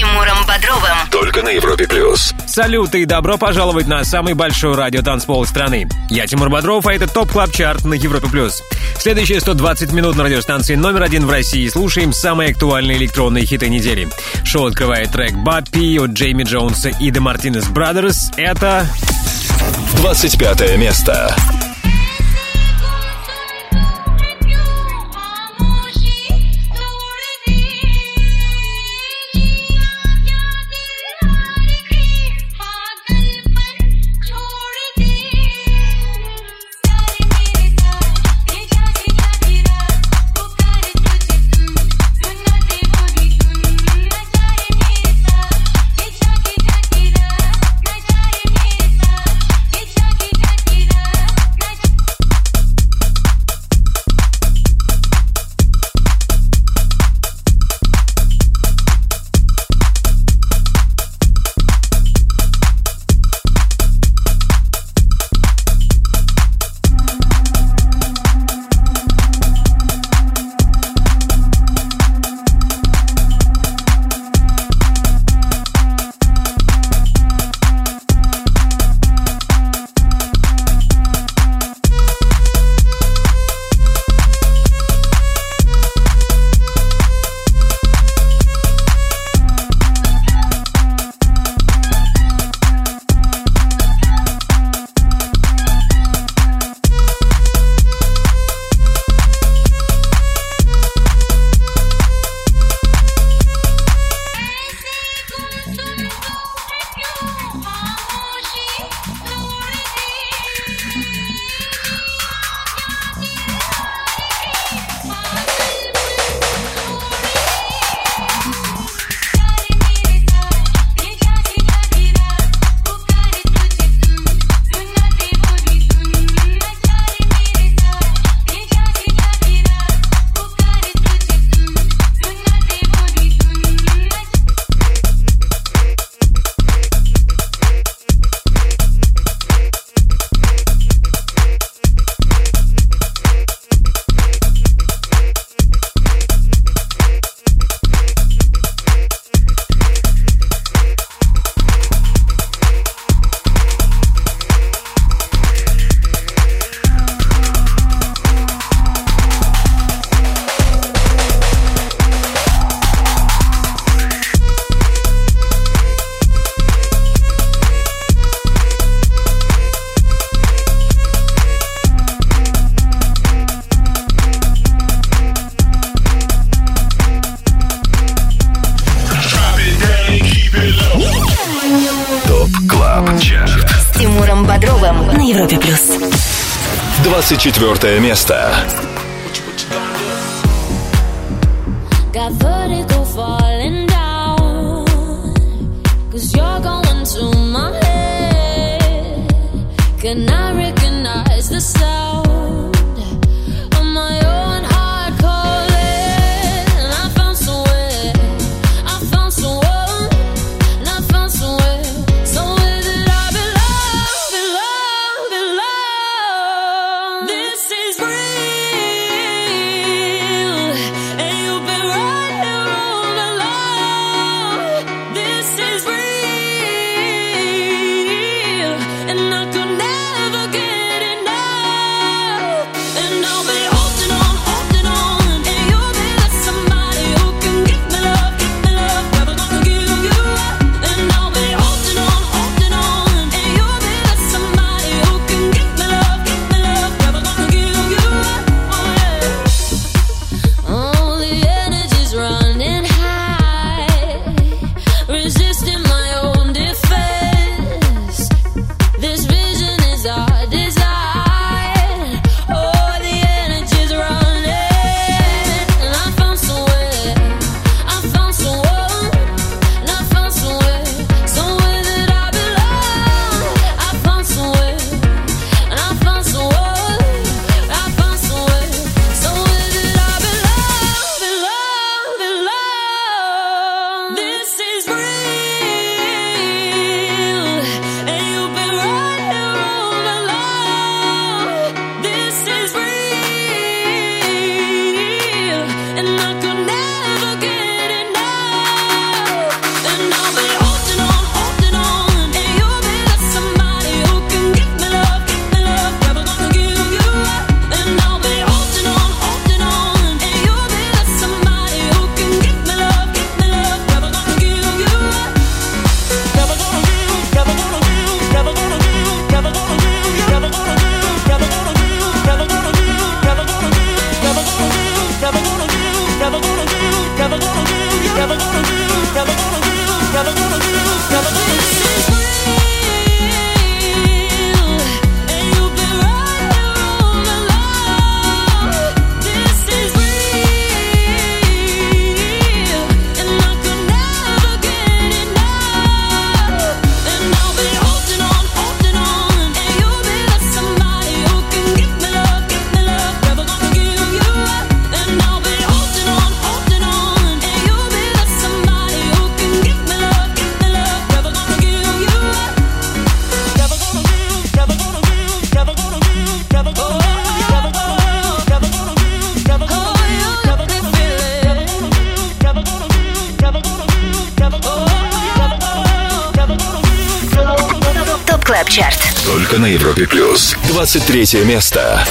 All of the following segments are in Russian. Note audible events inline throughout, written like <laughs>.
Тимуром Бодровым. Только на Европе Плюс. Салют и добро пожаловать на самый большой радиотанцпол страны. Я Тимур Бодров, а это TOP Club Chart на Европе Плюс. Следующие 120 минут на радиостанции номер один в России слушаем самые актуальные электронные хиты недели. Шоу открывает трек «Баппи» от Джейми Джонса и The Martinez Brothers. Это... 25 место. 24 место. 23 место.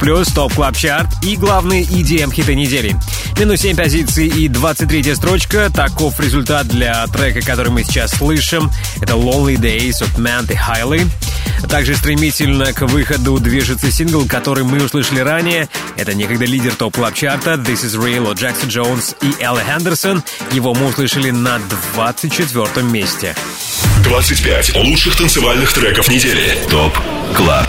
Плюс, топ клаб чарт и главные EDM хиты недели. Минус 7 позиций и 23 строчка. Таков результат для трека, который мы сейчас слышим. Это Lonely Days от Manty Highly. Также стремительно к выходу движется сингл, который мы услышали ранее. Это некогда лидер топ клаб чарта This Is Real от Джексон Джонс и Элли Хендерсон. Его мы услышали на 24 месте. 25 лучших танцевальных треков недели. Топ Club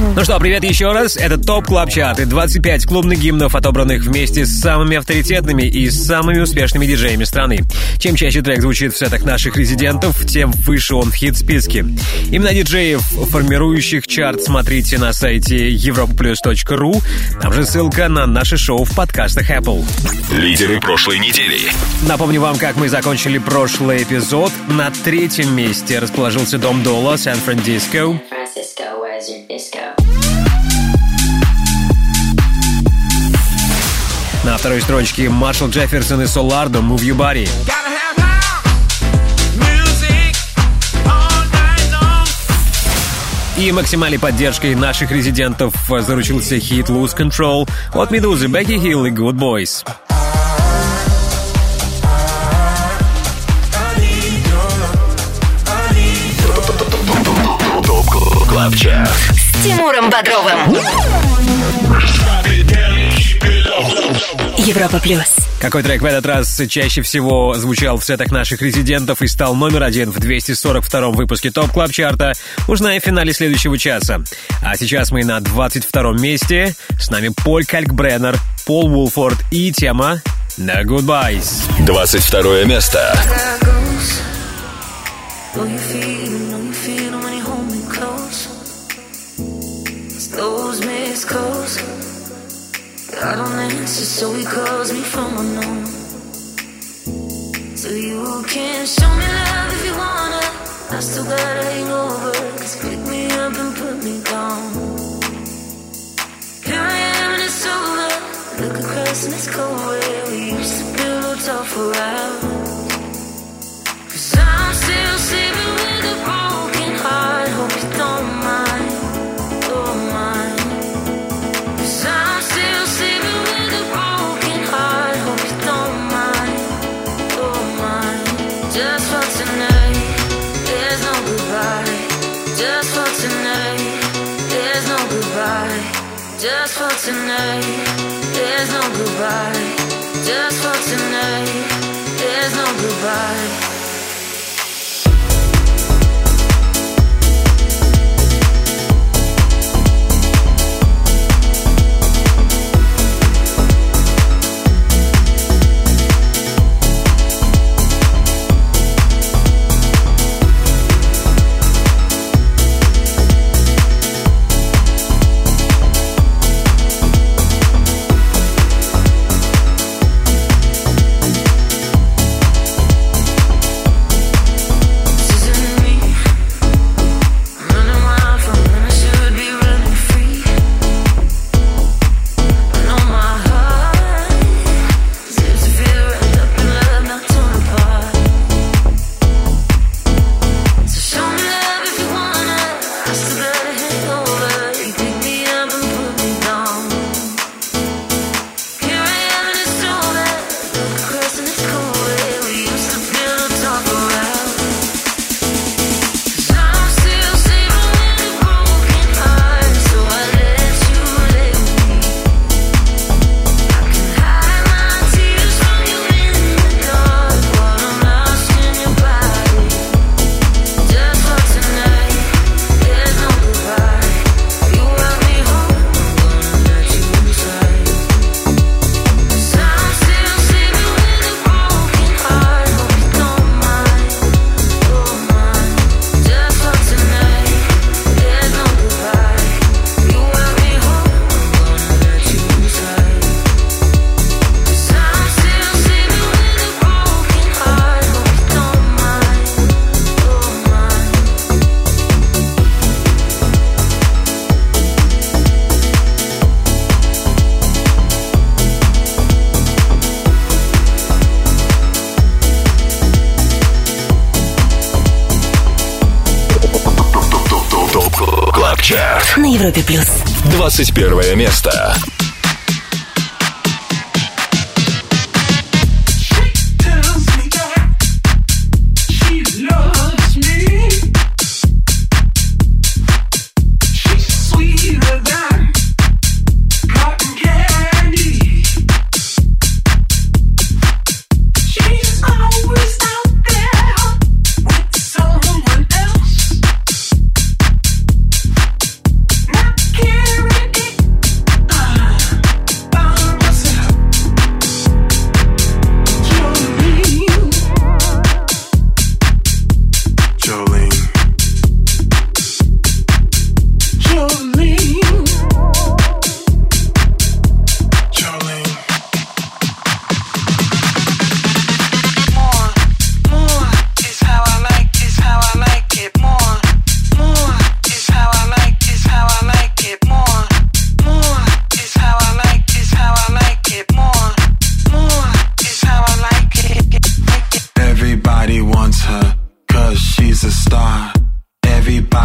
Ну что, привет еще раз. Это TOP Club Chart и 25 клубных гимнов, отобранных вместе с самыми авторитетными и самыми успешными диджеями страны. Чем чаще трек звучит в сетах наших резидентов, тем выше он в хит-списке. Именно диджеев, формирующих чарт, смотрите на сайте europaplus.ru. Там же ссылка на наше шоу в подкастах Apple. Лидеры прошлой недели. Напомню вам, как мы закончили прошлый эпизод. На третьем месте расположился Дом Дола, Сан-Франциско. Francisco, where's your disco? На второй строчке Маршал Джефферсон и Солардо «Move Your Body». И максимальной поддержкой наших резидентов заручился хит «Lose Control» от Meduza, Becky Hill и Goodboys. С Тимуром Бодровым. Европа плюс. Какой трек в этот раз чаще всего звучал в сетах наших резидентов и стал номер один в 242 выпуске TOP Club Chart а, узнаем в финале следующего часа. А сейчас мы на 22 месте. С нами Поль Калькбреннер, Пол Вулфорд и тема «The Goodbyes». 22 место. Those missed calls. I don't answer, so he calls me from unknown. So you can show me love if you wanna. I still got a hangover. Just pick me up and put me down. Here I am and it's over. Look across and it's cold where we used to pillow talk for hours. just for tonight. There's no goodbye, just for tonight. There's no goodbye. 21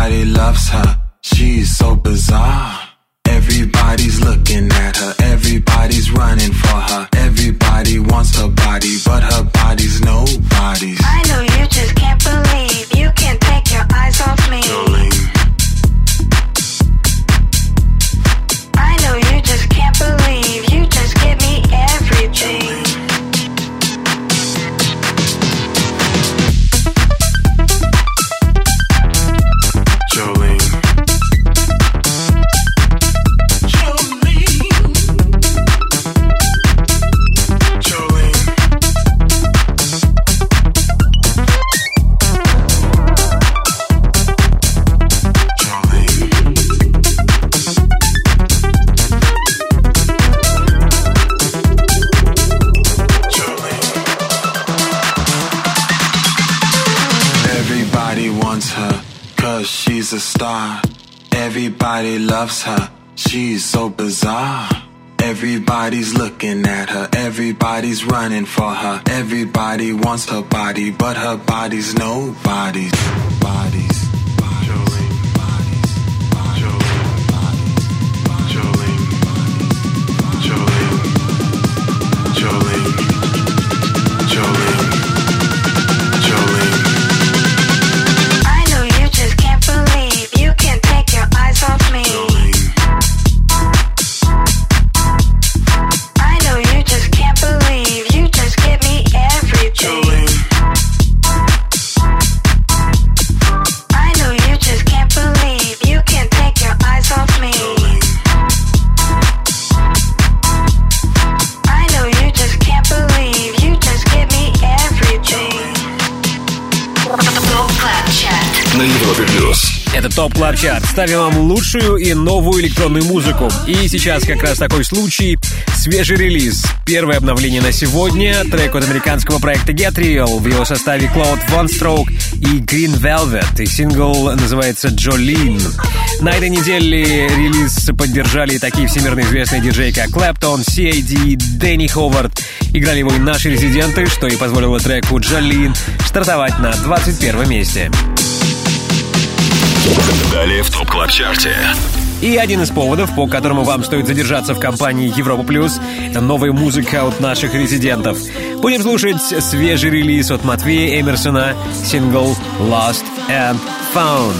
Everybody loves her. She's so bizarre. Everybody's looking at her. Everybody's running for her. Everybody wants her body, but her body's nobody's. She's so bizarre. Everybody's looking at her, everybody's running for her. Everybody wants her body, but her body's nobody's. Bodies. TOP Club Chart. Ставим вам лучшую и новую электронную музыку. И сейчас как раз такой случай. Свежий релиз. Первое обновление на сегодня. Трек от американского проекта Get Real. В его составе Claude VonStroke и Green Velvet. И сингл называется Jolene. На этой неделе релиз поддержали такие всемирно известные диджеи, как Claptone, CID, Danny Howard. Играли его и наши резиденты, что и позволило треку Jolene стартовать на 21 месте. Далее в TOP Club Chart е. И один из поводов, по которому вам стоит задержаться в компании Европа Плюс, это новая музыка от наших резидентов. Будем слушать свежий релиз от Матвея Эмерсона, сингл Lost and Found.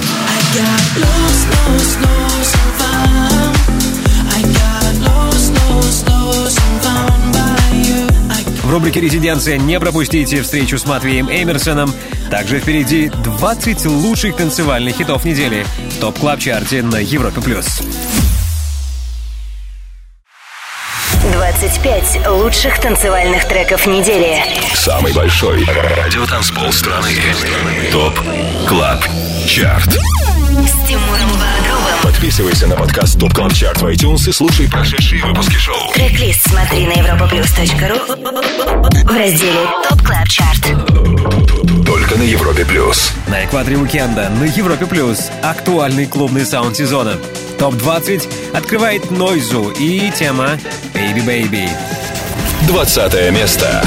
В рубрике «Резиденция» не пропустите встречу с Матвеем Эмерсоном. Также впереди 20 лучших танцевальных хитов недели в TOP Club Chart е на Европе+. плюс. 25 лучших танцевальных треков недели. Самый большой радиотанцпол страны. TOP Club Chart. С Тимуром Бодровым. Подписывайся на подкаст TOP Club Chart в iTunes и слушай прошедшие выпуски шоу. Трек-лист смотри на europaplus.ru в разделе TOP Club Chart. Только на Европе Плюс. На экваторе уикенда на Европе Плюс актуальный клубный саунд сезона. ТОП-20 открывает Noizu и тема Baby Baby. 20 место.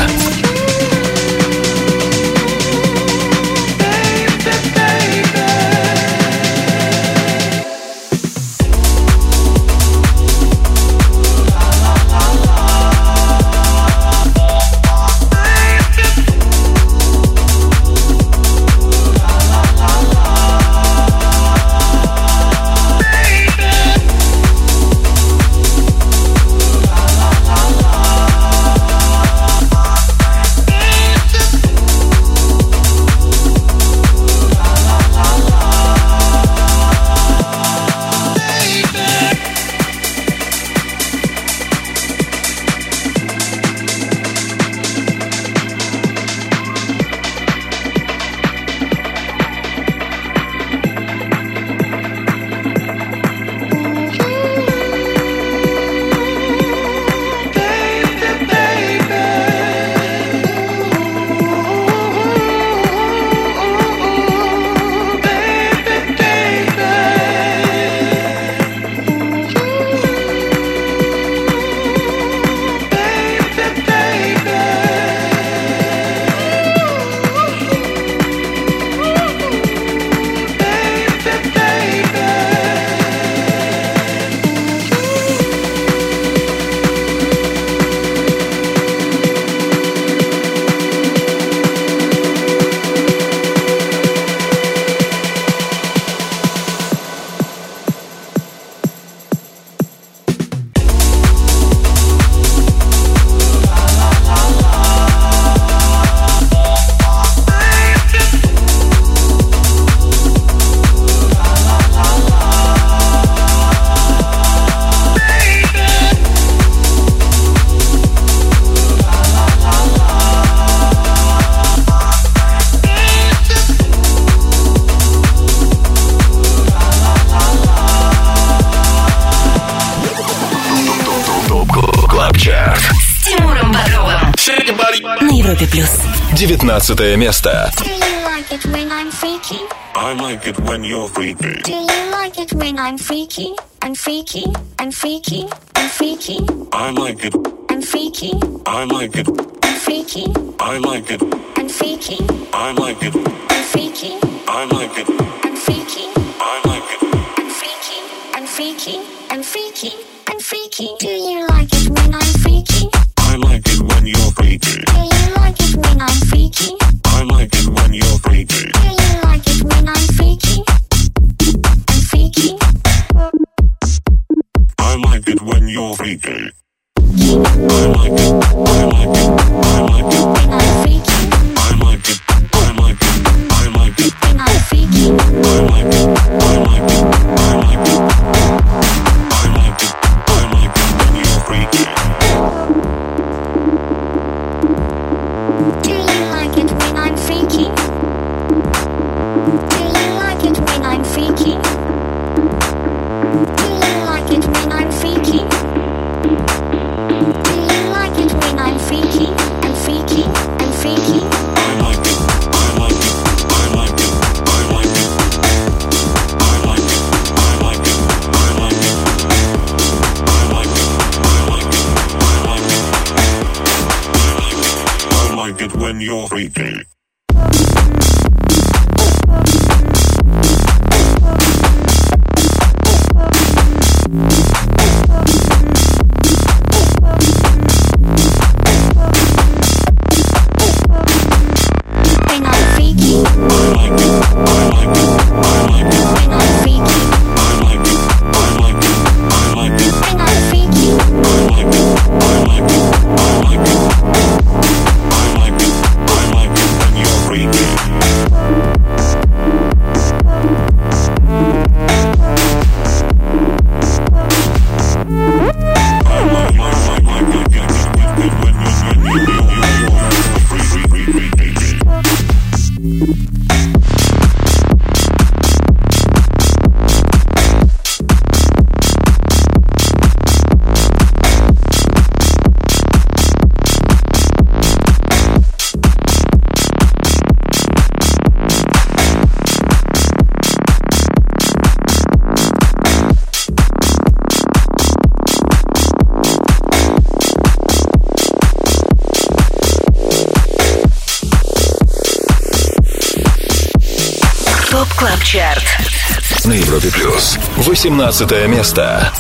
19 место. Do you like it when I'm freaky? I like it when you're freaky. Do you like it when I'm freaky? I'm freaky, I'm freaky, I'm freaky, I like it. I'm freaky, I like it. I'm freaky, I like it. 18 место.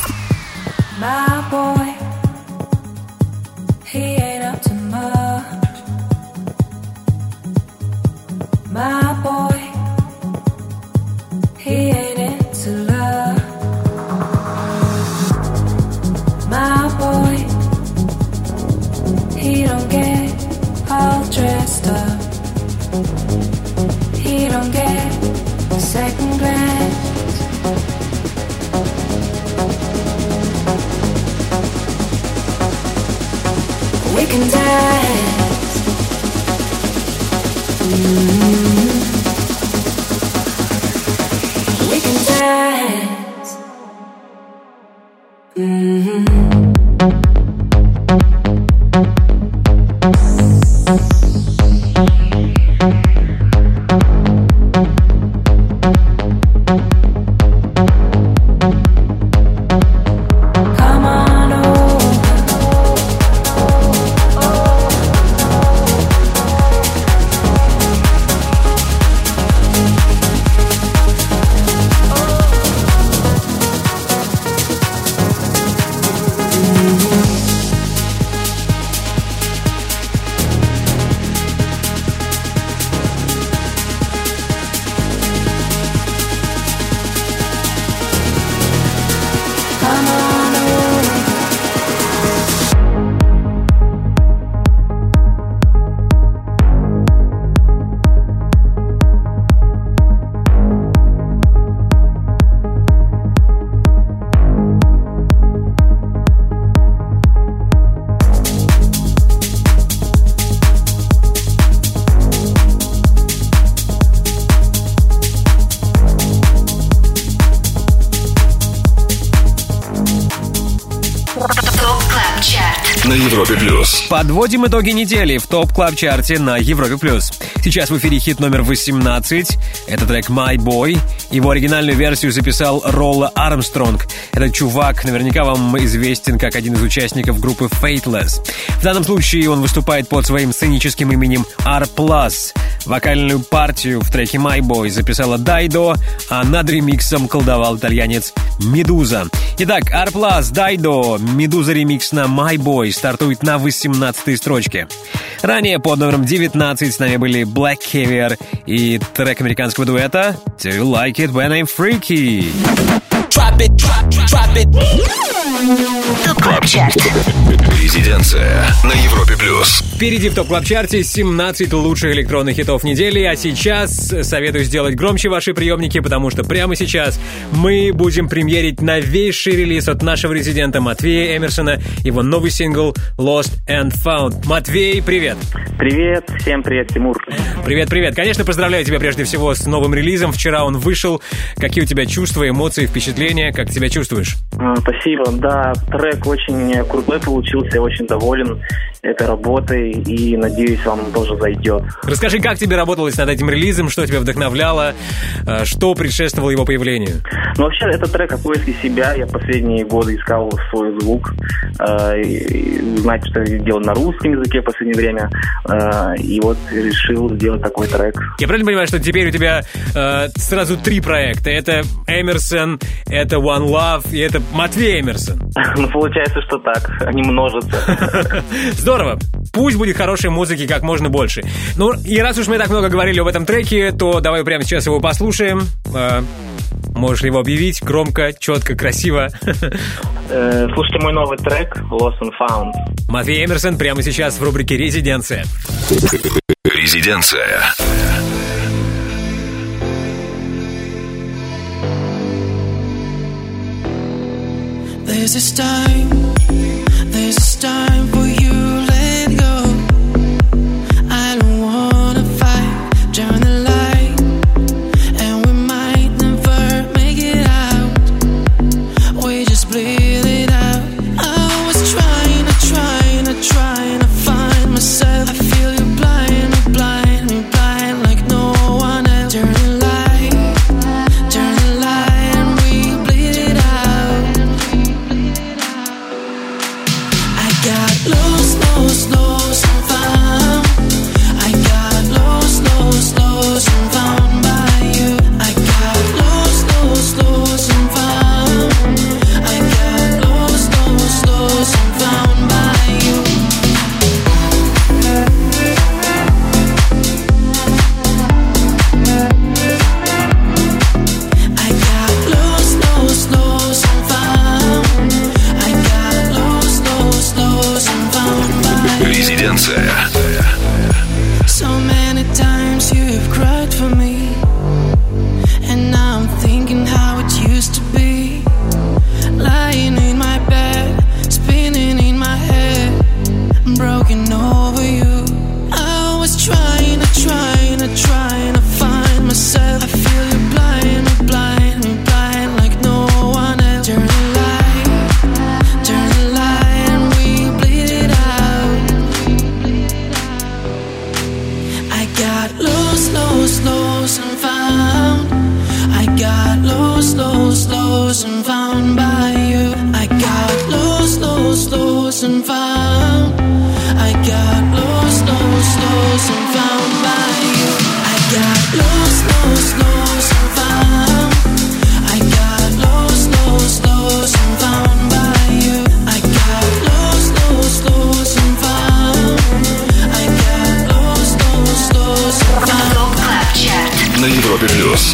Подводим итоги недели в топ клаб чарте на Европе плюс. Сейчас в эфире хит номер 18. Это трек My Boy. Его оригинальную версию записал Ролла Армстронг. Этот чувак наверняка вам известен как один из участников группы Fateless. В данном случае он выступает под своим сценическим именем R+. Вокальную партию в треке My Boy записала Дайдо, а над ремиксом колдовал итальянец Медуза. Итак, R+, Dido, Meduza ремикс на My Boy стартует на 18 строчке. Ранее под номером 19 с нами были Black Caviar и трек американского дуэта Do You Like It When I'm Freaky? TOP Club Chart. Резиденция на Европе плюс. Впереди в TOP Club Chart е 17 лучших электронных хитов недели, а сейчас советую сделать громче ваши приемники, потому что прямо сейчас мы будем премьерить новейший релиз от нашего резидента Матвея Эмерсона, его новый сингл Lost and Found. Матвей, привет! Привет, всем привет, Тимур. Привет-привет! Конечно, поздравляю тебя прежде всего с новым релизом. Вчера он вышел. Какие у тебя чувства, эмоции, впечатления? Как ты себя чувствуешь? А, Спасибо. Да, Да, трек очень крутой получился, я очень доволен этой работой и надеюсь, вам тоже зайдет. Расскажи, как тебе работалось над этим релизом, что тебя вдохновляло, э, что предшествовало его появлению? Ну, вообще, это трек о поиске себя. Я последние годы искал свой звук, э, знать, что делать на русском языке в последнее время. Э, и вот решил сделать такой трек. Я правильно понимаю, что теперь у тебя сразу три проекта? Это Эмерсон, это One Love и это Матвей Эмерсон. <laughs> Ну, получается, что так. Они множатся. <laughs> Здорово. Пусть будет хорошей музыки как можно больше. Ну, и раз уж мы так много говорили об этом треке, то давай прямо сейчас его послушаем. Э, можешь ли его объявить громко, четко, красиво? Э, Слушайте мой новый трек «Lost and Found». Матвей Эмерсон прямо сейчас в рубрике «Резиденция». Резиденция. There's this time, there's this time for you,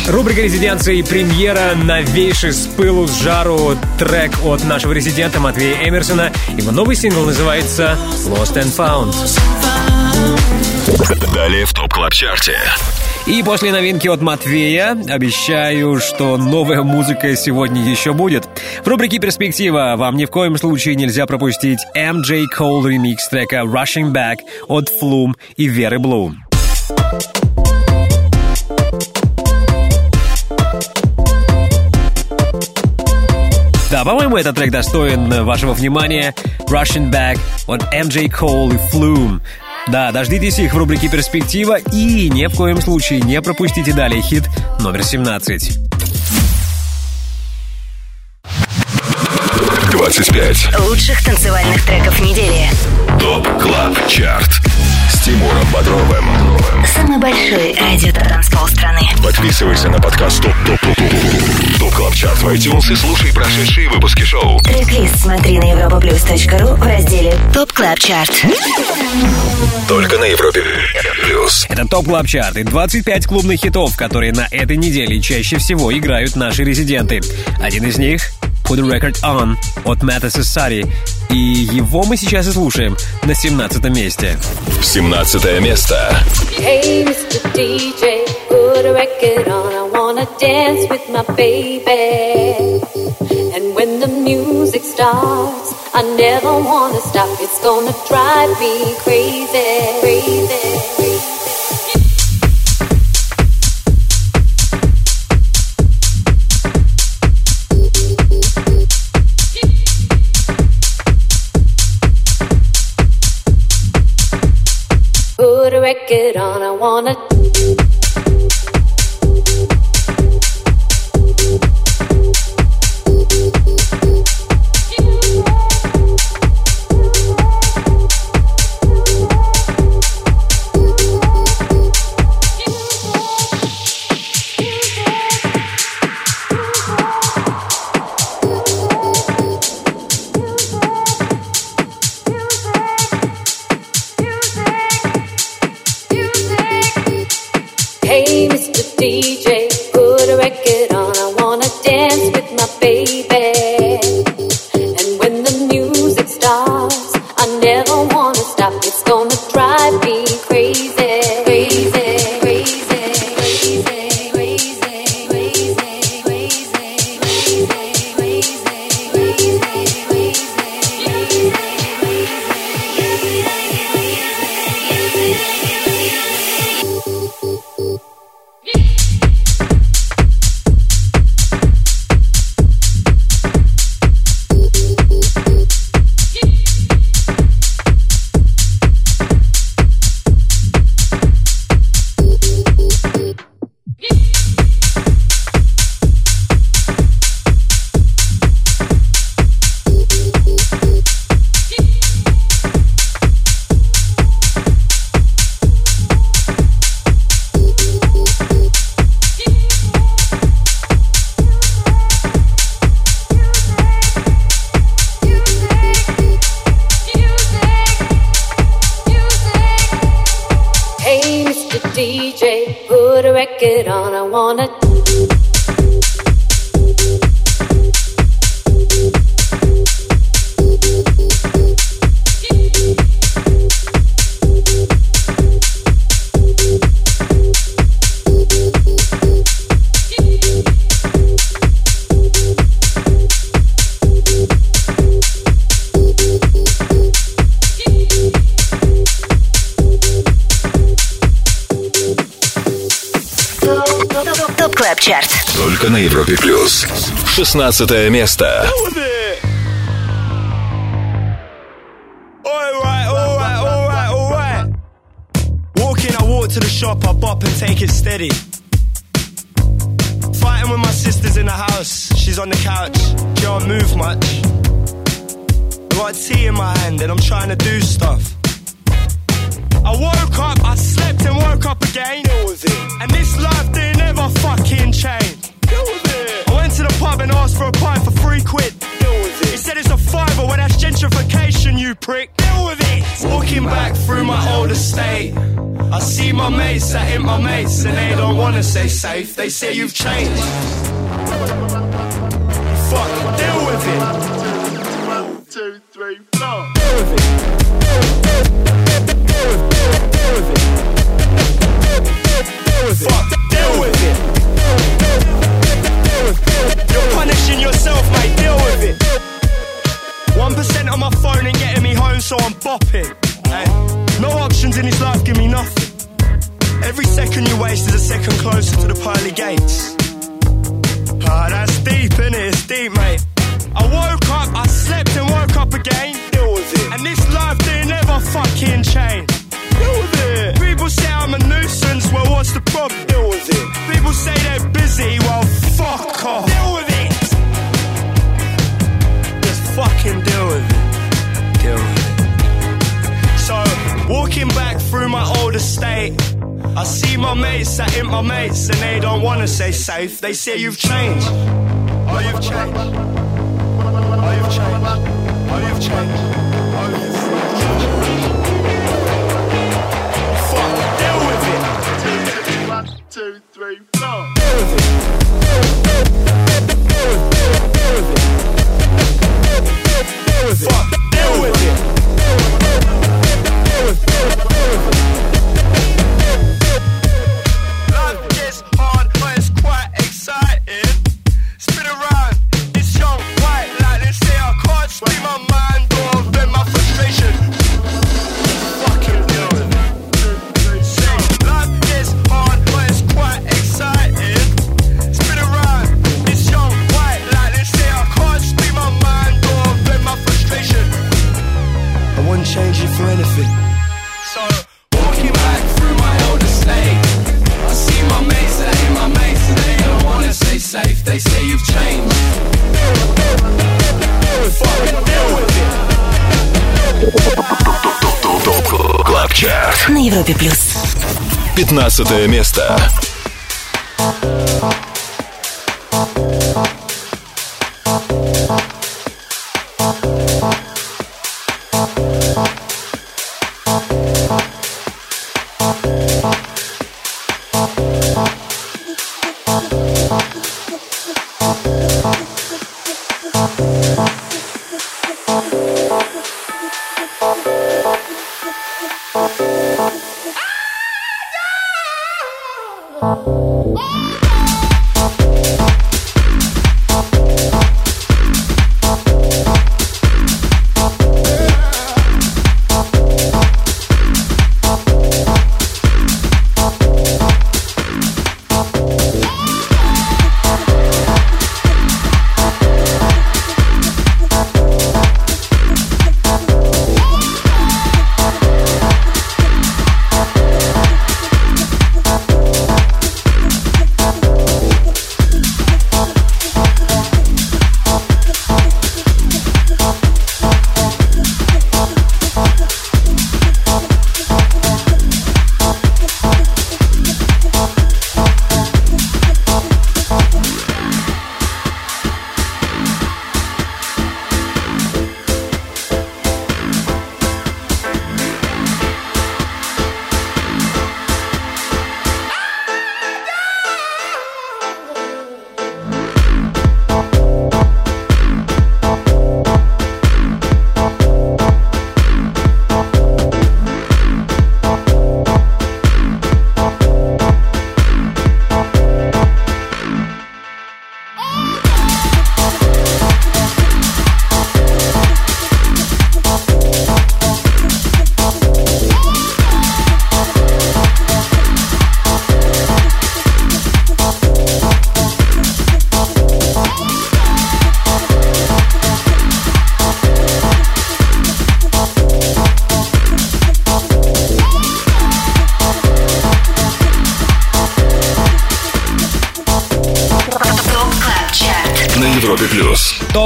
Рубрика «Резиденция» и премьера новейший с пылу, с жару трек от нашего резидента Матвея Эмерсона. Его новый сингл называется «Lost and Found». Далее в TOP Club Chart е. И после новинки от Матвея обещаю, что новая музыка сегодня еще будет. В рубрике «Перспектива» вам ни в коем случае нельзя пропустить MJ Cole ремикс трека «Rushing Back» от Flume и Веры Blue. Да, по-моему, этот трек достоин вашего внимания. Rushing Back от MJ Cole и Flume. Да, дождитесь их в рубрике «Перспектива» и ни в коем случае не пропустите далее хит номер 17. 25. Лучших танцевальных треков недели. TOP Club Chart. С Тимуром Бодровым. Самый большой радиотанцпол страны. Подписывайся на подкаст ТОП ТОП ТОП ТОП TOP Club Chart в iTunes и слушай прошедшие выпуски шоу. Трек-лист смотри на europaplus.ru в разделе TOP Club Chart. Только на Европе плюс. Это TOP Club Chart и 25 клубных хитов, которые на этой неделе чаще всего играют наши резиденты. Один из них Put the Record On от Мэтта Сассари. И его мы сейчас и слушаем на 17 месте. 17 место. Hey, Mr. DJ, put a record on. I wanna dance with my baby. And when the music starts, I never wanna stop. It's gonna drive me crazy, crazy, crazy. Put a record on, I wanna. 16 место. To the shop, I bop and take it steady. Fighting with my sisters in the house, she's on the couch, can't move much. I got tea in my hand and I'm trying to do stuff. I woke up, I slept and woke up again. And this life didn't ever fucking change. To the pub and asked for a pint for three quid. He said it's a fiver, well that's gentrification, you prick. Deal with it. Walking back through my old estate. I see my mates that ain't my mates and they don't wanna stay safe. They say you've changed. Fuck, deal with it. One, two, three, four. Deal with it. Fuck, deal with it. Deal with it. Fuck. deal with it. You're punishing yourself, mate, deal with it. 1% on my phone ain't getting me home, so I'm bopping. Hey, no options in this life give me nothing. Every second you waste is a second closer to the pearly gates. Ah, that's deep, innit? It's deep, mate. I woke up, I slept and woke up again. Deal with it. And this life didn't ever fucking change. Deal with it. People say I'm a nuisance, well, what's the problem? Deal with it. People say they're busy, well, fuck off. Deal with it. Just fucking deal with it. Deal with it. So, walking back through my old estate, I see my mates that ain't my mates, and they don't wanna say safe. They say you've changed. Oh, you've changed. Oh, you've changed. Oh, you've changed. Oh, you've Fuck, two, three, four. Deal with it. Fuck, deal with it. 15 место.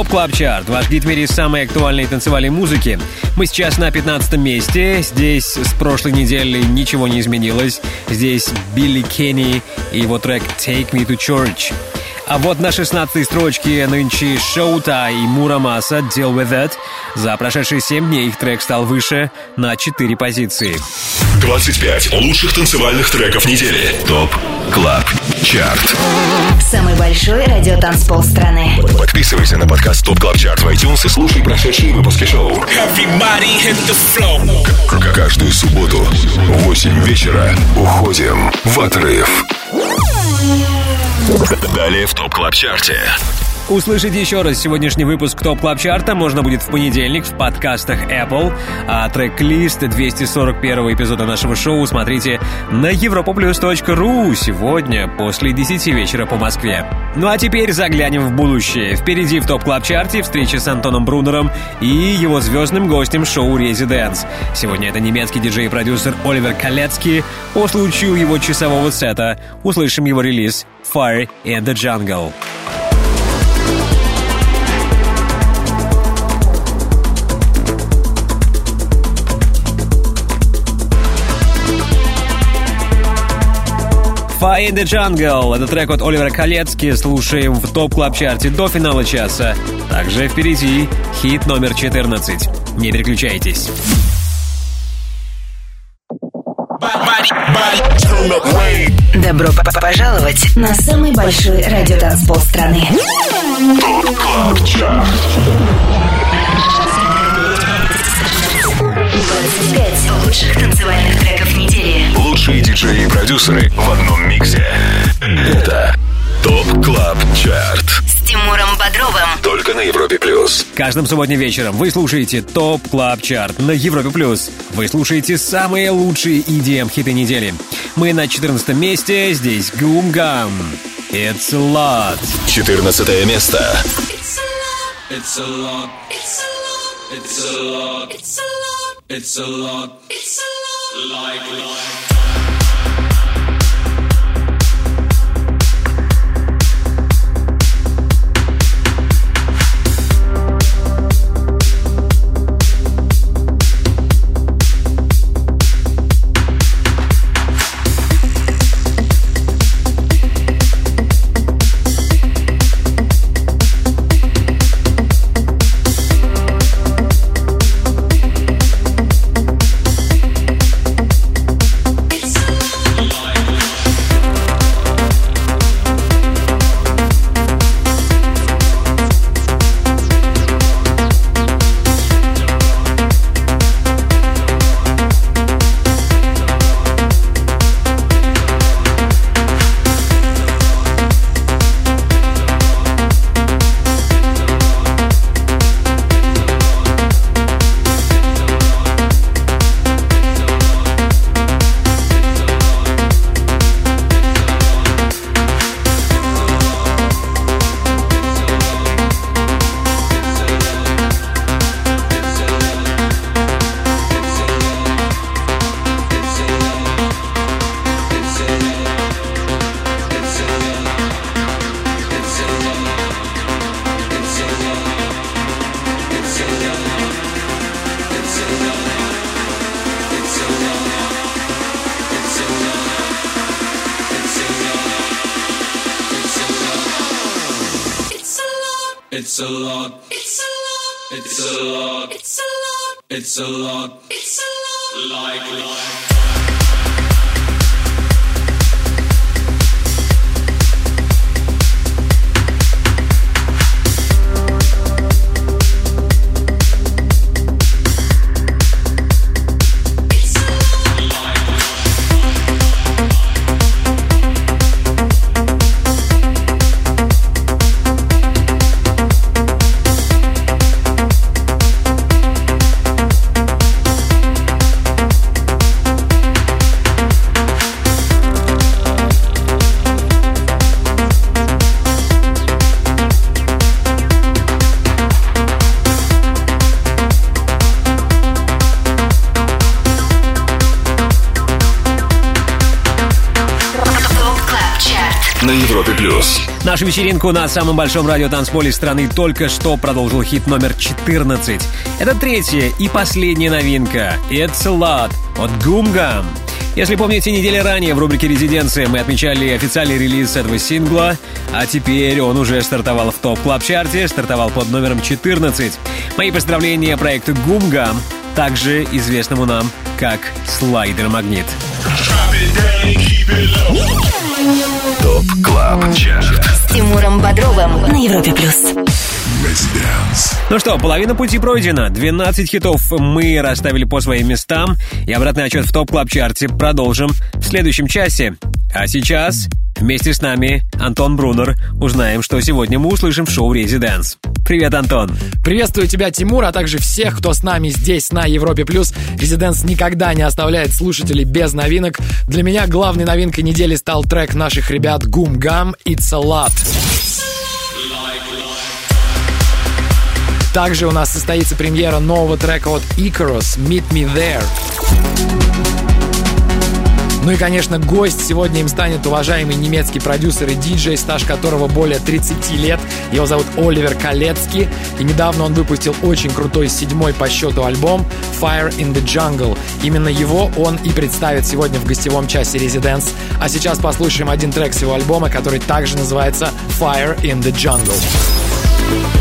Club Chart. Ваш гид в мире самой актуальной танцевальной музыки. Мы сейчас на 15 месте. Здесь с прошлой недели ничего не изменилось. Здесь Billy Kenny и его трек Take Me to Church. А вот на 16 строчке нынче slowthai и Mura Masa Deal Wiv It. За прошедшие 7 дней их трек стал выше на 4 позиции. 25 лучших танцевальных треков недели. TOP Club Chart. Самый большой радиотанцпол страны. Подписывайся на подкаст TOP Club Chart в iTunes и слушай прошедшие выпуски шоу. К- Каждую субботу в 8 вечера уходим в отрыв. Далее в TOP Club Chart е. Услышать еще раз сегодняшний выпуск TOP Club Chart а можно будет в понедельник в подкастах Apple, а трек-лист 241 эпизода нашего шоу смотрите на europaplus.ru сегодня после 10 вечера по Москве. Ну а теперь заглянем в будущее. Впереди в Top Club Chart е встреча с Антоном Брунером и его звездным гостем шоу Residents. Сегодня это немецкий диджей и продюсер Оливер Калецкий. По случаю его часового сета услышим его релиз Fire in the Jungle. Fire in the Jungle. Это трек от Оливера Калецки. Слушаем в топ клаб чарте до финала часа. Также впереди хит номер 14. Не переключайтесь. Добро пожаловать на самый большой радиотанцпол страны. КЛАБ ЧАРТ. 25 лучших танцевальных треков недели. Лучшие диджеи и продюсеры в одном миксе. Это Top Club Chart. С Тимуром Бодровым. Только на Европе плюс. Каждым субботним вечером вы слушаете Top Club Chart на Европе+. плюс. Вы слушаете самые лучшие EDM-хиты недели. Мы на 14 месте, здесь Гум Гам. It's a lot. 14 место. It's a lot. It's a lot. It's a lot. It's a lot. It's a lot. It's a lot. Like, like. It's a lot. Нашу вечеринку на самом большом радиотанцполе страны только что продолжил хит номер 14. Это третья и последняя новинка «It's a Lot» от Гумгам. Если помните, недели ранее в рубрике «Резиденция» мы отмечали официальный релиз этого сингла, а теперь он уже стартовал в Top Club Chart е, стартовал под номером 14. Мои поздравления проекту Гумгам, также известному нам как «Слайдер Магнит». ТОП КЛАБ ЧАРТ С Тимуром Бодровым на Европе плюс. Ну что, половина пути пройдена. 12 хитов мы расставили по своим местам. И обратный отчет в топ клаб чарте продолжим в следующем часе. А сейчас вместе с нами Антон Брунер. Узнаем, что сегодня мы услышим в шоу «Резиденс». Привет, Антон. Приветствую тебя, Тимур, а также всех, кто с нами здесь, на Европе+. плюс. Резиденс никогда не оставляет слушателей без новинок. Для меня главной новинкой недели стал трек наших ребят Гум Гам «It's a Lot». Также у нас состоится премьера нового трека от Icarus «Meet Me There». Ну и, конечно, гость сегодня им станет уважаемый немецкий продюсер и диджей, стаж которого более 30 лет. Его зовут Оливер Калецкий. И недавно он выпустил очень крутой седьмой по счету альбом Fire in the Jungle. Именно его он и представит сегодня в гостевом часе Residence. А сейчас послушаем один трек с его альбома, который также называется Fire in the Jungle.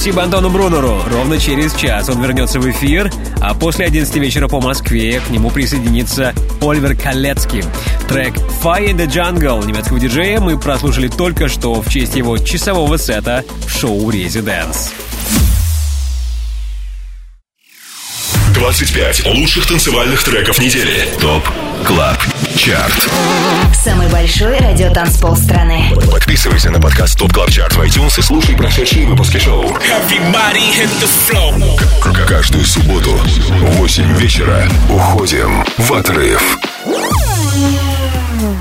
Спасибо Антону Брунеру. Ровно через час он вернется в эфир, а после 11 вечера по Москве к нему присоединится Оливер Калецкий. Трек Fire in the Jungle немецкого диджея мы прослушали только что в честь его часового сета в шоу Residence. 25 лучших танцевальных треков недели. ТОП КЛАБ ЧАРТ. Самый большой радиотанцпол страны. Подписывайся на подкаст Top Club Chart в iTunes и слушай прошедшие выпуски шоу. К- Каждую субботу в 8 вечера уходим в отрыв.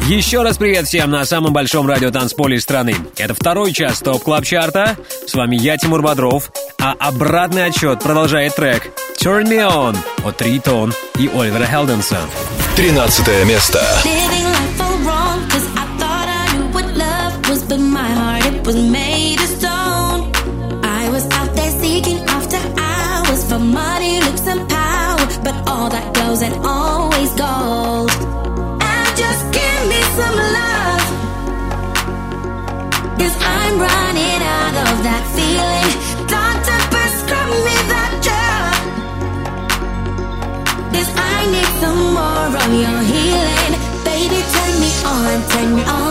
Еще раз привет всем на самом большом радиотанцполе страны. Это второй час Top Club Chart а. С вами я, Тимур Бодров. А обратный отсчет продолжает трек Turn Me On от Riton и Оливера Хелденса. 13 место. Your healing. Baby, turn me on, turn me on.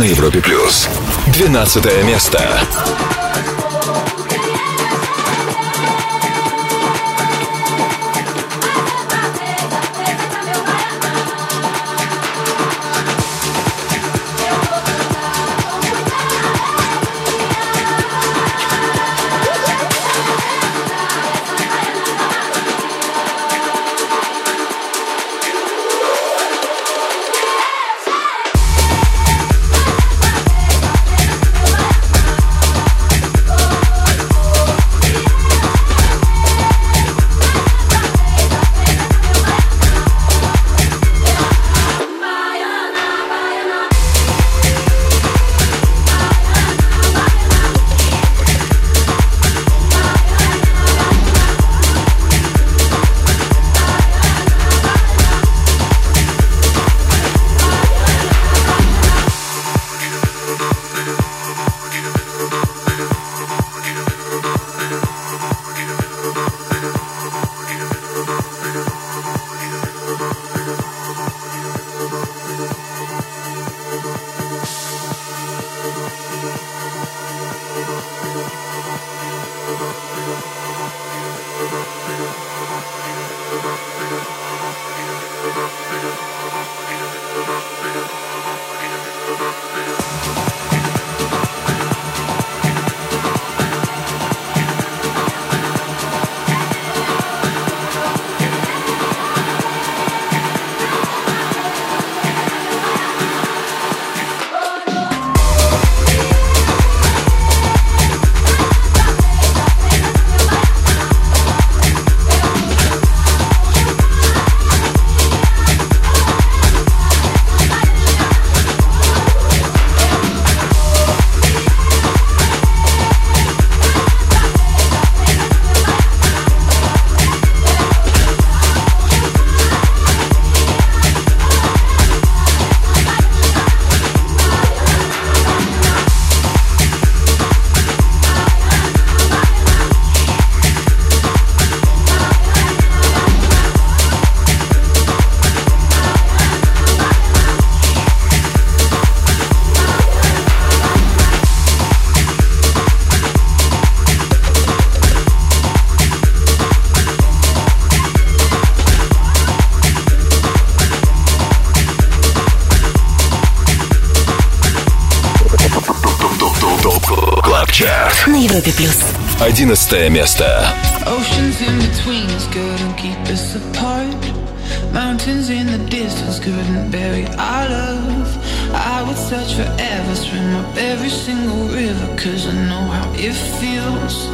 На Европе плюс. 12 место. 11 место. Oceans in between us couldn't keep us apart. Mountains in the distance couldn't bury our love. I would search forever, swim up every single river, cause I know how it feels.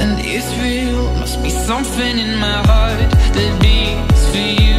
And it's real, must be something in my heart that beats for you.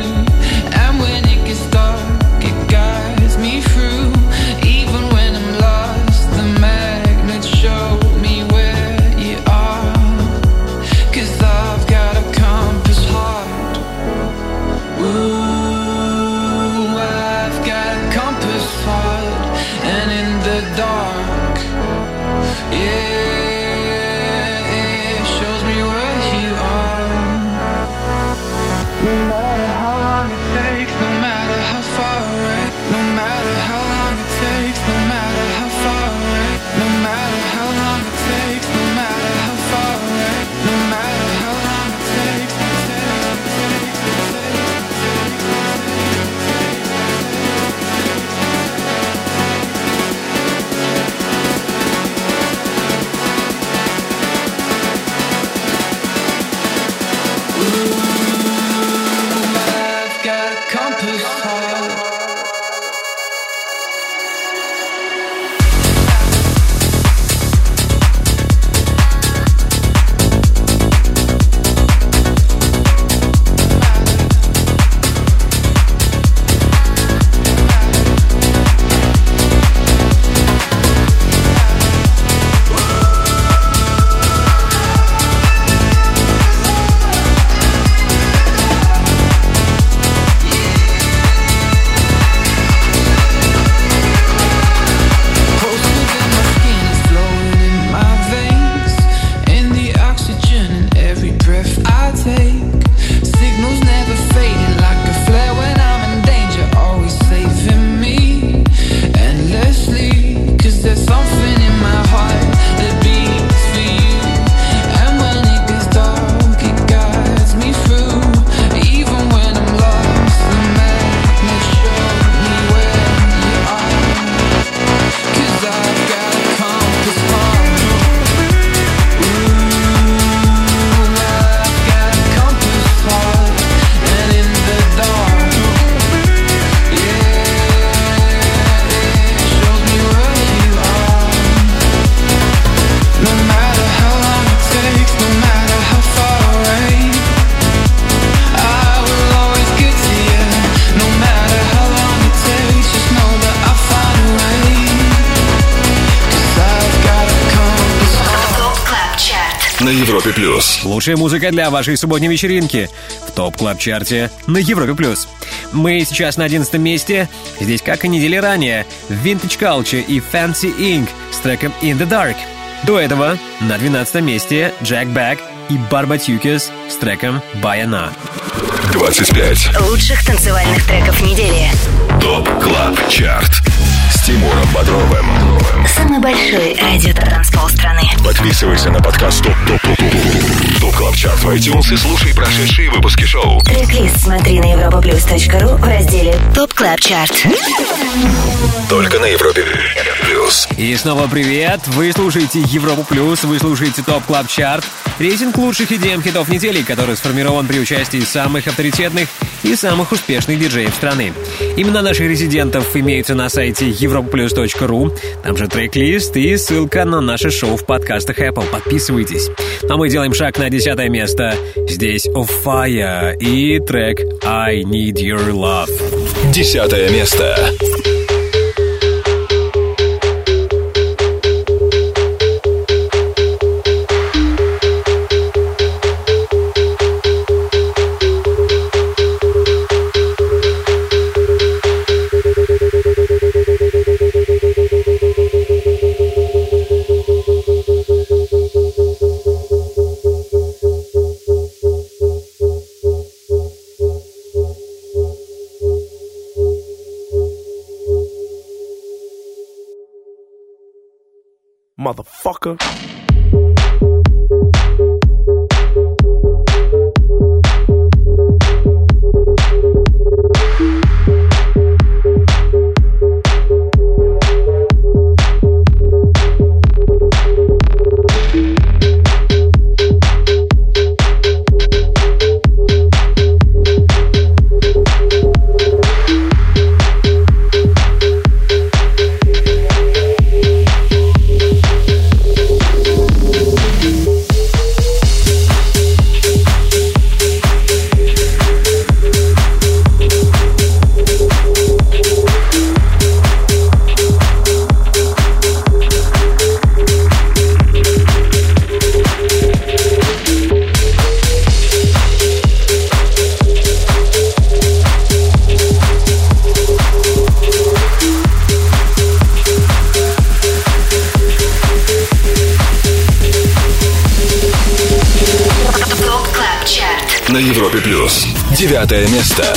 Лучшая музыка для вашей субботней вечеринки в топ клаб чарте на Европе плюс. Мы сейчас на 11 месте. Здесь, как и недели ранее, Vintage Culture и Fancy Inc. с треком In the Dark. До этого на 12 месте Jack Back и Барбатюкес с треком Баяна. 25. Лучших танцевальных треков недели. ТОП КЛАБ ЧАРТ Тимуром Бодровым. Самый большой радио-транспол страны. Подписывайся на подкаст Top Top Top Top Top Club Chart в iTunes и слушай прошедшие выпуски шоу. Трек-лист смотри на europaplus.ru в разделе Top Club Chart. Только на Европе плюс. И снова привет! Вы слушаете Европу Плюс, вы слушаете Top Club Chart, рейтинг лучших EDM хитов недели, который сформирован при участии самых авторитетных и самых успешных диджеев страны. Имена наших резидентов имеются на сайте europaplus.ru, там же трек-лист и ссылка на наше шоу в подкастах Apple. Подписывайтесь. А мы делаем шаг на десятое место. Здесь Of Fire и трек I Need Your Love. Десятое место. Podcast. Fiesta.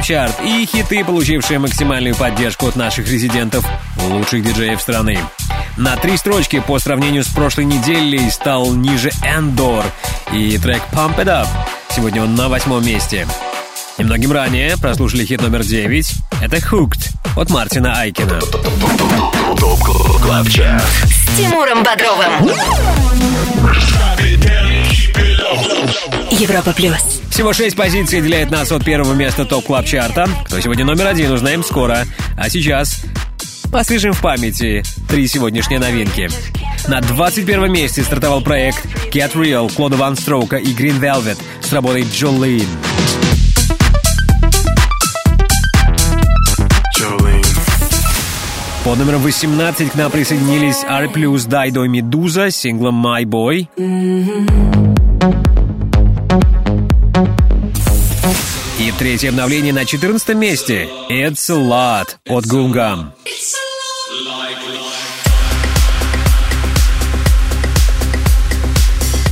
Плюс. Топ Клаб Чарт и хиты, получившие максимальную поддержку от наших резидентов, лучших диджеев страны. На три строчки по сравнению с прошлой неделей стал ниже Эндор и трек Pump It Up. Сегодня он на восьмом месте. Немногим ранее прослушали хит номер девять. Это Hooked от Мартина Айкина. С Тимуром Бодровым. Европа плюс. Всего шесть позиций отделяет нас от первого места топ клаб чарта. Кто сегодня номер один, узнаем скоро. А сейчас посвежим в памяти три сегодняшние новинки. На 21 месте стартовал проект Get Real Клода Ван Строука и Green Velvet с работой Jolene. Под номером 18 к нам присоединились R+, Дайдо и Медуза с синглом My Boy. И третье обновление на 14 месте. It's a Lot от Гунгам.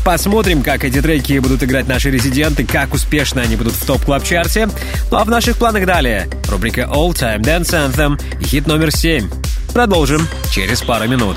Посмотрим, как эти треки будут играть наши резиденты, как успешно они будут в Top Club Chart е. Ну а в наших планах далее рубрика All Time Dance Anthem хит номер 7. Продолжим через пару минут.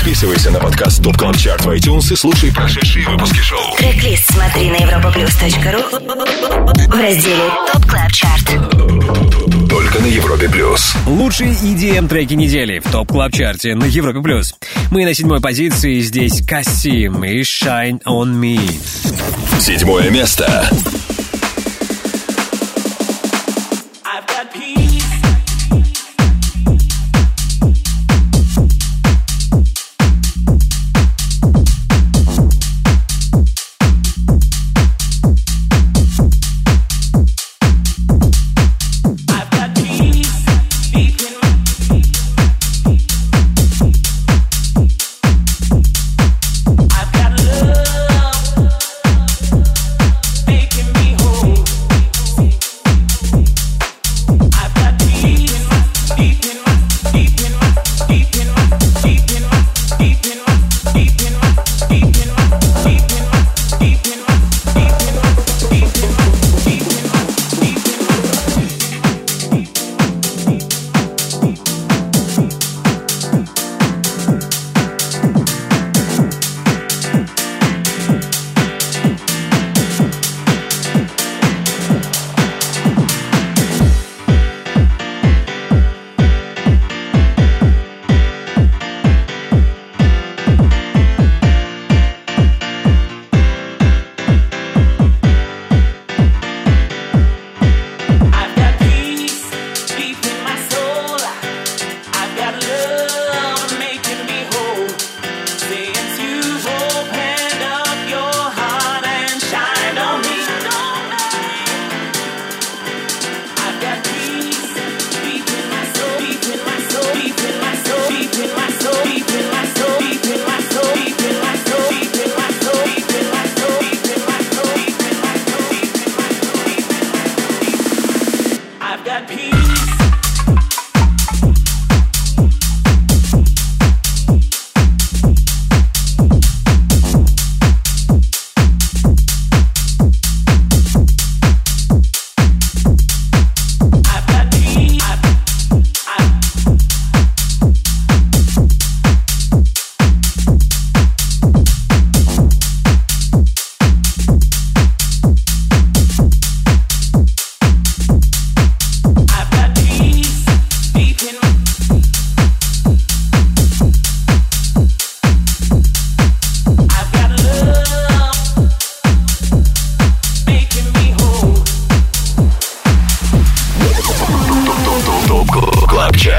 Подписывайся на подкаст Top Club Chart в iTunes и слушай прошедшие выпуски шоу. Трек-лист смотри на europaplus.ru в разделе Top Club Chart. Только на Европе плюс. Лучшие EDM треки недели в топ клаб чарте на Европе плюс. Мы на седьмой позиции, здесь Кассим и Shine on Me. Седьмое место.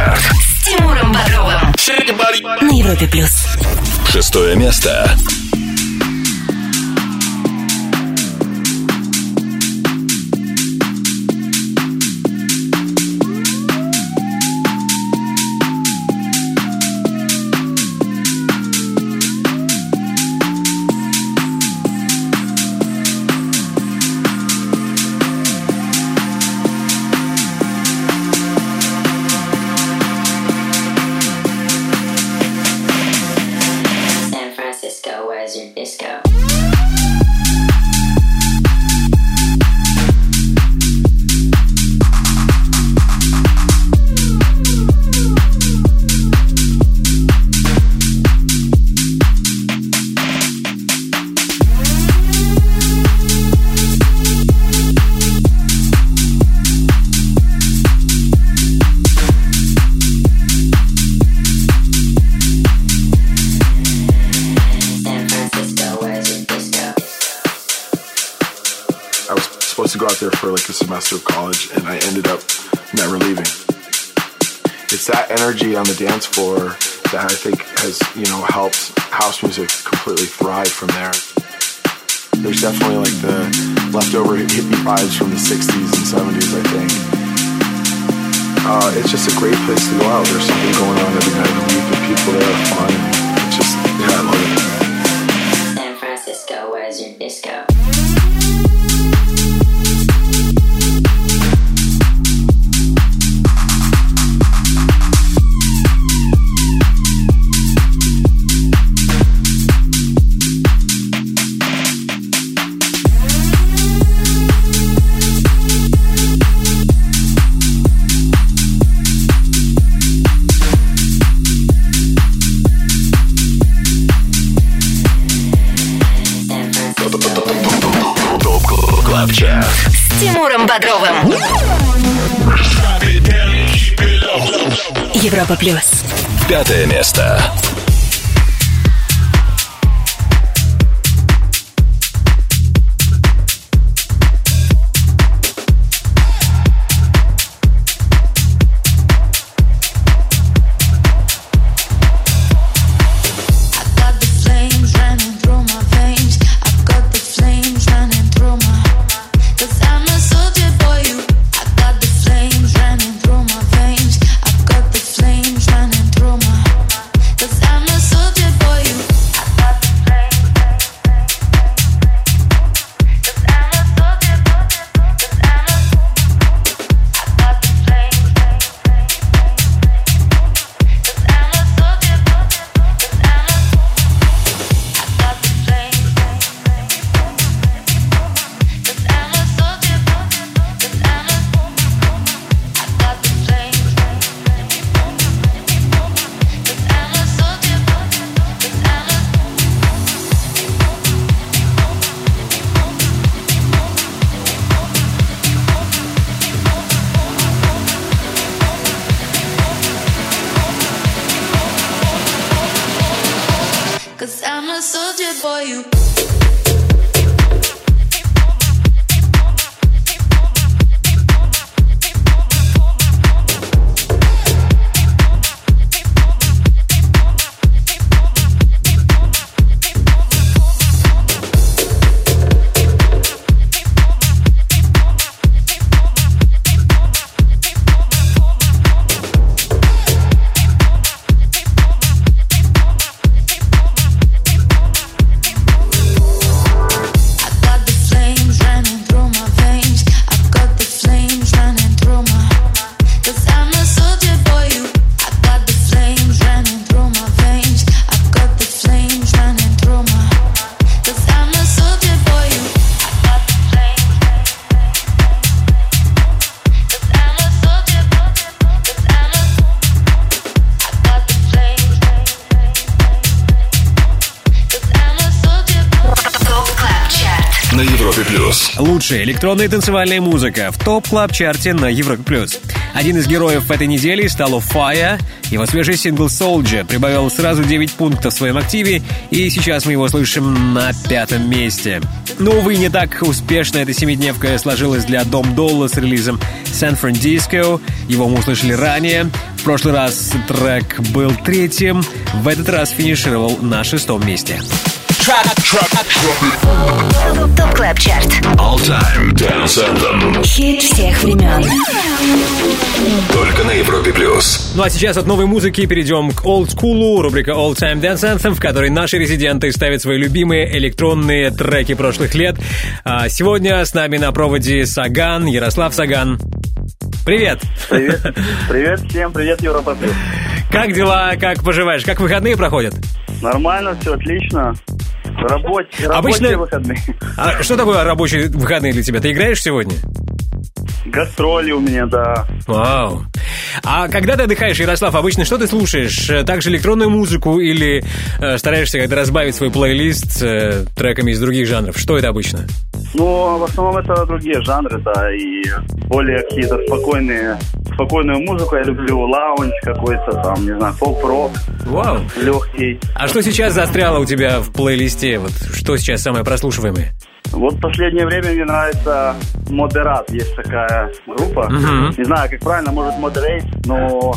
Чарт. С Тимуром Бодровым. На Европе плюс. Шестое место. Лучшая электронная танцевальная музыка в топ клаб чарте на Европе плюс. Один из героев этой недели стал Fire. Его свежий сингл Soldier прибавил сразу 9 пунктов в своем активе, и сейчас мы его слышим на пятом месте. Но, увы, не так успешно эта семидневка сложилась для Дом Долла с релизом San Francisco. Его мы услышали ранее. В прошлый раз трек был третьим, в этот раз финишировал на шестом месте. Top Club Chart. All Time Dance Anthem. Хит всех времен. Только на Европе Плюс. Ну а сейчас от новой музыки перейдем к олдскулу, рубрика All Time Dance Anthem, в которой наши резиденты ставят свои любимые электронные треки прошлых лет. А сегодня с нами на проводе Саган, Ярослав Саган. Привет! Привет. <laughs> Привет всем, привет, Европа Плюс. Как дела, как поживаешь, как выходные проходят? Нормально, все отлично. Рабочие, рабочие Обычно- выходные. А что такое рабочие выходные для тебя? Ты играешь сегодня? Гастроли у меня, да. Вау. А когда ты отдыхаешь, Ярослав, обычно что ты слушаешь? Э, Также электронную музыку или э, стараешься как-то разбавить свой плейлист э, треками из других жанров? Что это обычно? Ну, в основном это другие жанры, да, и более какие-то спокойные, спокойную музыку я люблю, лаунж какой-то там, не знаю, поп-рок. Вау. Легкий. А что сейчас застряло у тебя в плейлисте? Вот что сейчас самое прослушиваемое? Вот в последнее время мне нравится Moderat. Есть такая группа. Мгм. Не знаю, как правильно, может Moderate, но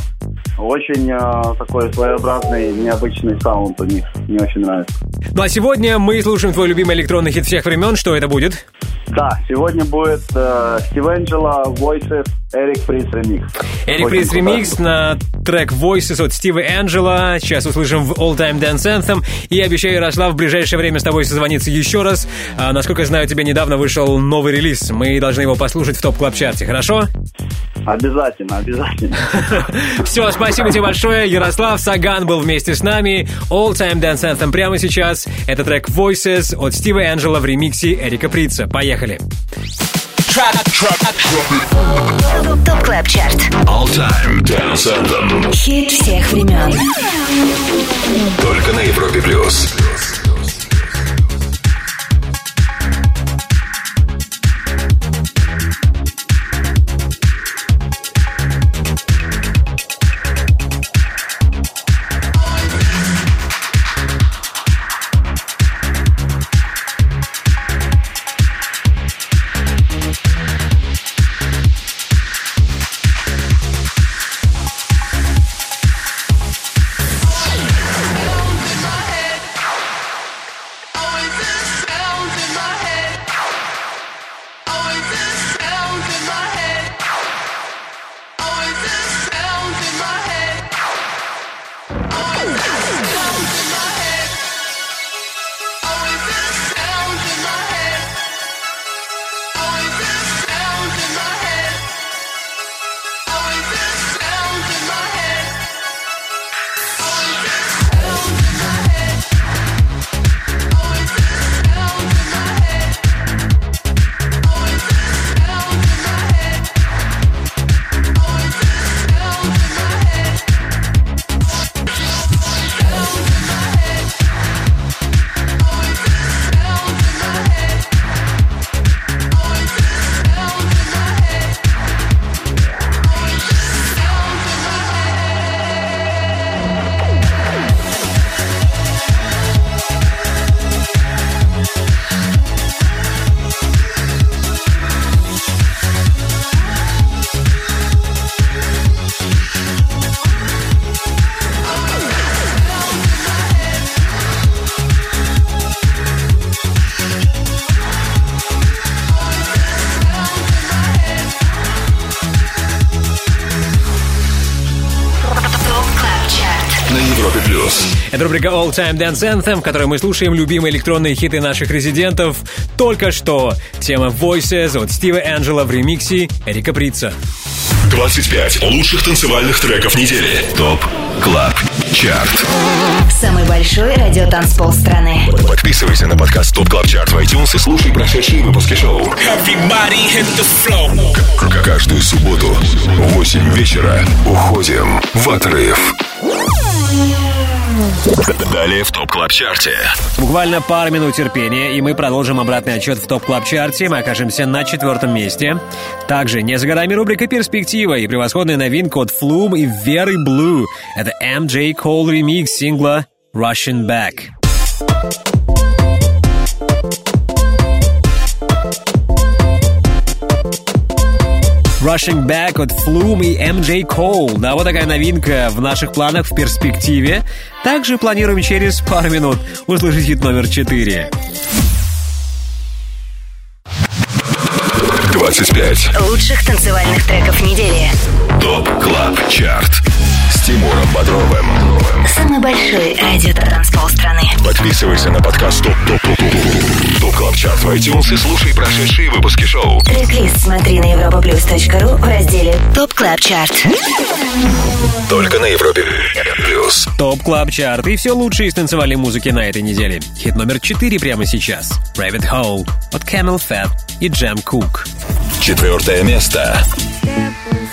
очень э, такой своеобразный, необычный саунд у них. Мне очень нравится. Ну а сегодня мы слушаем твой любимый электронный хит всех времен. Что это будет? Да, сегодня будет э, Стив Энджело, Voices, Эрик Фрис ремикс. Эрик Прис круто. ремикс на трек Voices от Стива Энджела. Сейчас услышим в All Time Dance Anthem. И обещаю, Ярослав, в ближайшее время с тобой созвониться еще раз. А, насколько я знаю, у тебя недавно вышел новый релиз. Мы должны его послушать в топ клаб чарте хорошо? Обязательно, обязательно. <laughs> Все, спасибо тебе большое. Ярослав Саган был вместе с нами. All Time Dance Anthem прямо сейчас. Это трек Voices от Стива Энджела в ремиксе Эрика Прица. Поехали. ТОП КЛАБ ЧАРТ. All Time Dance Anthem. Хит всех времен. Только на Европе плюс. Рубрика All Time Dance Anthem, в которой мы слушаем любимые электронные хиты наших резидентов. Только что тема Voices от Стива Энджела в ремиксе Эрика Прица. 25 лучших танцевальных треков недели. Top Club Chart. Самый большой радиотанцпол страны. Подписывайся на подкаст Top Club Chart в iTunes и слушай прошедшие выпуски шоу. Каждую субботу в 8 вечера уходим в отрыв. Далее в Top Club Chart е. Буквально пару минут терпения, и мы продолжим обратный отсчет в Top Club Chart е Мы окажемся на четвертом месте. Также не за горами рубрика «Перспектива» и превосходная новинка от Flume и Vera Blue. Это MJ Cole ремикс сингла «Rushing Back». Rushing Back от Flume и MJ Cole. Да, вот такая новинка в наших планах в перспективе. Также планируем через пару минут услышать хит номер 4. 25 Лучших танцевальных треков недели. Top Club Chart. С Тимуром Бодровым. Самый большой радиотанцпол страны. Подписывайся на подкаст Top Top Top Top Top Club Chart в iTunes и слушай прошедшие выпуски шоу. Трек-лист смотри на europaplus.ru в разделе Top Club Chart. Только на Европе плюс. Top Club Chart и все лучшее из танцевальной музыки на этой неделе. Хит номер 4 прямо сейчас. Rabbit Hole от CamelPhat и Jem Cooke. Четвертое место. Side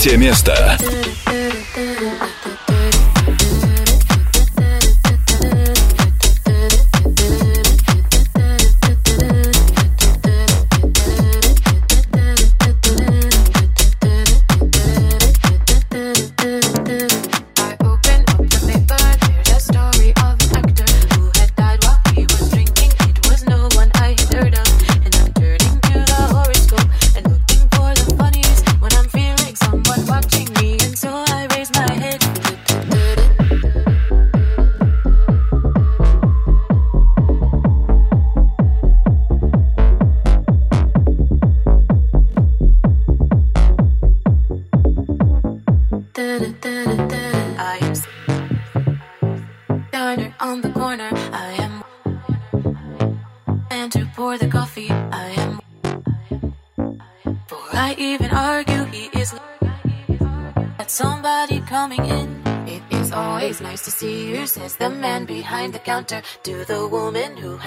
Третье место.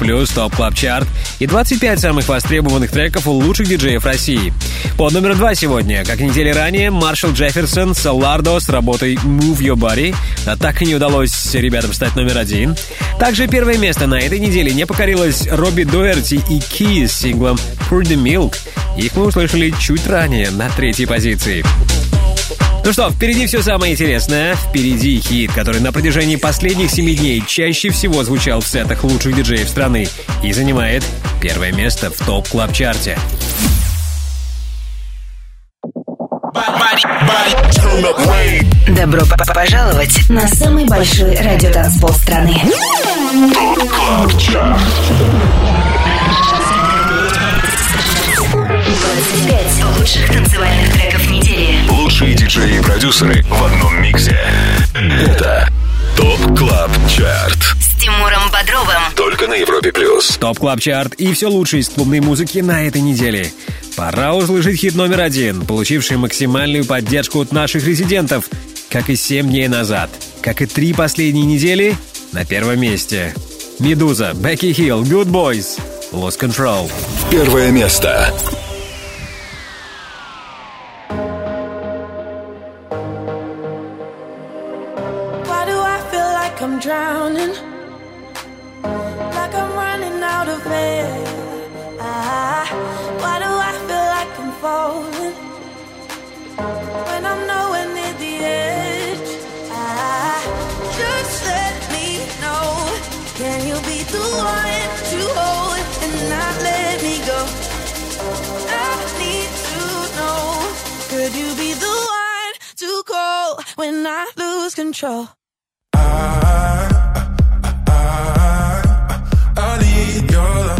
плюс, топ клаб чарт и 25 самых востребованных треков у лучших диджеев России. Под номер два сегодня, как недели ранее, Маршал Джефферсон Салардо с работой Move Your Body, а так и не удалось ребятам стать номер один. Также первое место на этой неделе не покорилось Робби Дуэрти и Ки с синглом Pour the Milk. Их мы услышали чуть ранее, на третьей позиции. Ну что, впереди все самое интересное. Впереди хит, который на протяжении последних семи дней чаще всего звучал в сетах лучших диджеев страны и занимает первое место в Top Club Chart е. Добро пожаловать на самый большой радиотанцпол страны. Club Chart. 25 лучших танцевальных треков недели. Лучшие диджеи и продюсеры в одном миксе. Это ТОП Клаб Чарт. С Тимуром Бодровым. Только на Европе плюс. Top Club Chart и все лучшее из клубной музыки на этой неделе. Пора услышать хит номер один, получивший максимальную поддержку от наших резидентов, как и 7 дней назад, как и три последние недели на первом месте. Meduza, Becky Hill, Goodboys, Lose Control. Первое место. Can you be the one to hold and not let me go? I need to know. Could you be the one to call when I lose control? I I I I need your love.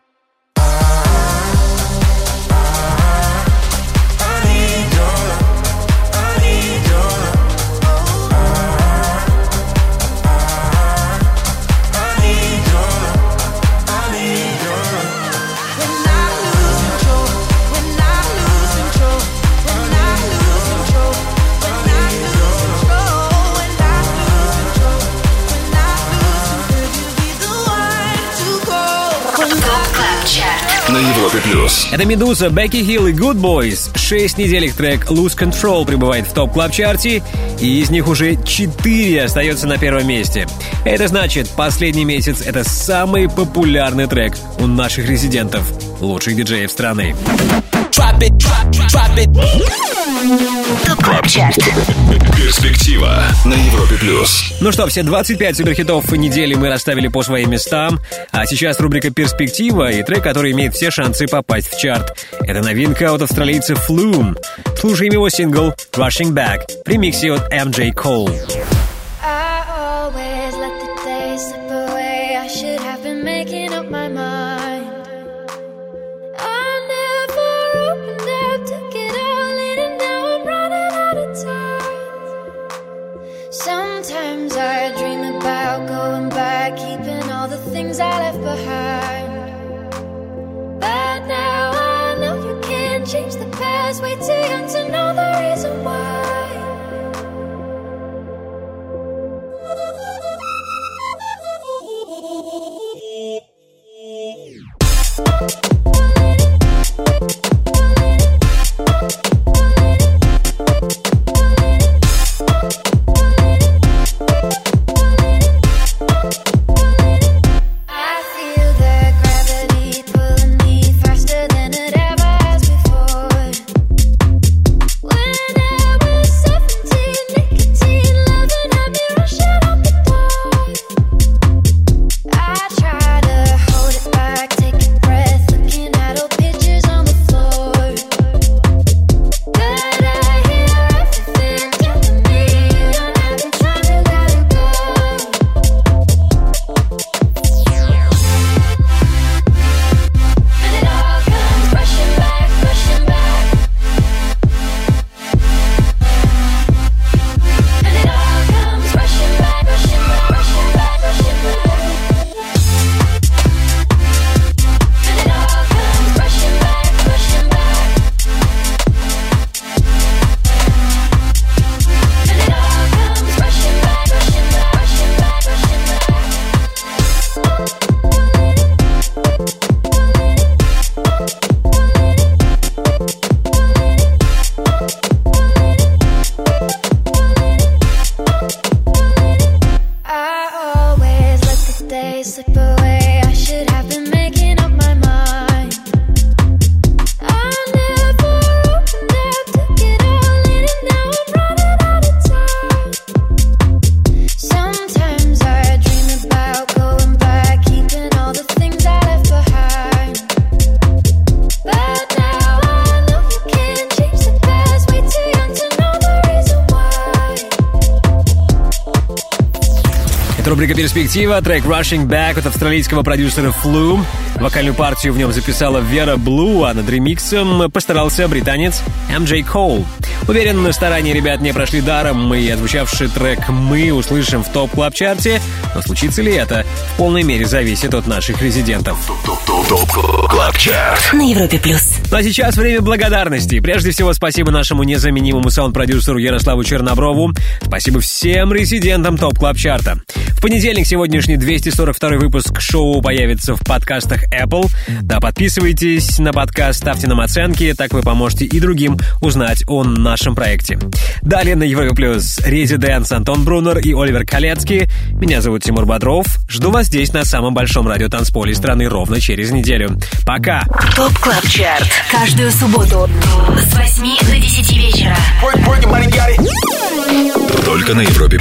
На Европе плюс. Это Meduza, Becky Hill и Goodboys. Шесть недель их трек Lose Control пребывает в Top Club Chart е и из них уже четыре остается на первом месте. Это значит, последний месяц — это самый популярный трек у наших резидентов, лучших диджеев страны. Top Club Chart. Перспектива на Европе плюс. Ну что, все 25 суперхитов недели мы расставили по своим местам, а сейчас рубрика «Перспектива» и трек, который имеет все шансы попасть в чарт. Это новинка от австралийца Flume. Слушаем его сингл «Rushing Back» в ремиксе от MJ Cole. Going back, keeping all the things I left behind. But now I know you can't change the past. Way too young to know the «Перспектива», трек «Rushing Back» от австралийского продюсера Flume. Вокальную партию в нем записала Vera Blue, а над ремиксом постарался британец MJ Cole. Уверен, старания ребят не прошли даром, и отзвучавший трек мы услышим в Top Club Chart е, но случится ли это, в полной мере зависит от наших резидентов. На Европе плюс. Ну а сейчас время благодарности. Прежде всего, спасибо нашему незаменимому саунд-продюсеру Ярославу Черноброву. Спасибо всем резидентам TOP Club Chart а. В понедельник сегодняшний 242 выпуск шоу появится в подкастах Apple. Да, подписывайтесь на подкаст, ставьте нам оценки, так вы поможете и другим узнать о нашем проекте. Далее на Европе Плюс Residance Антон Брунер и Оливер Калецкий. Меня зовут Тимур Бодров. Жду вас здесь на самом большом радиотанцполе страны ровно через неделю. Пока! TOP Club Chart. Каждую субботу с 8 до 10 вечера. Только на Европе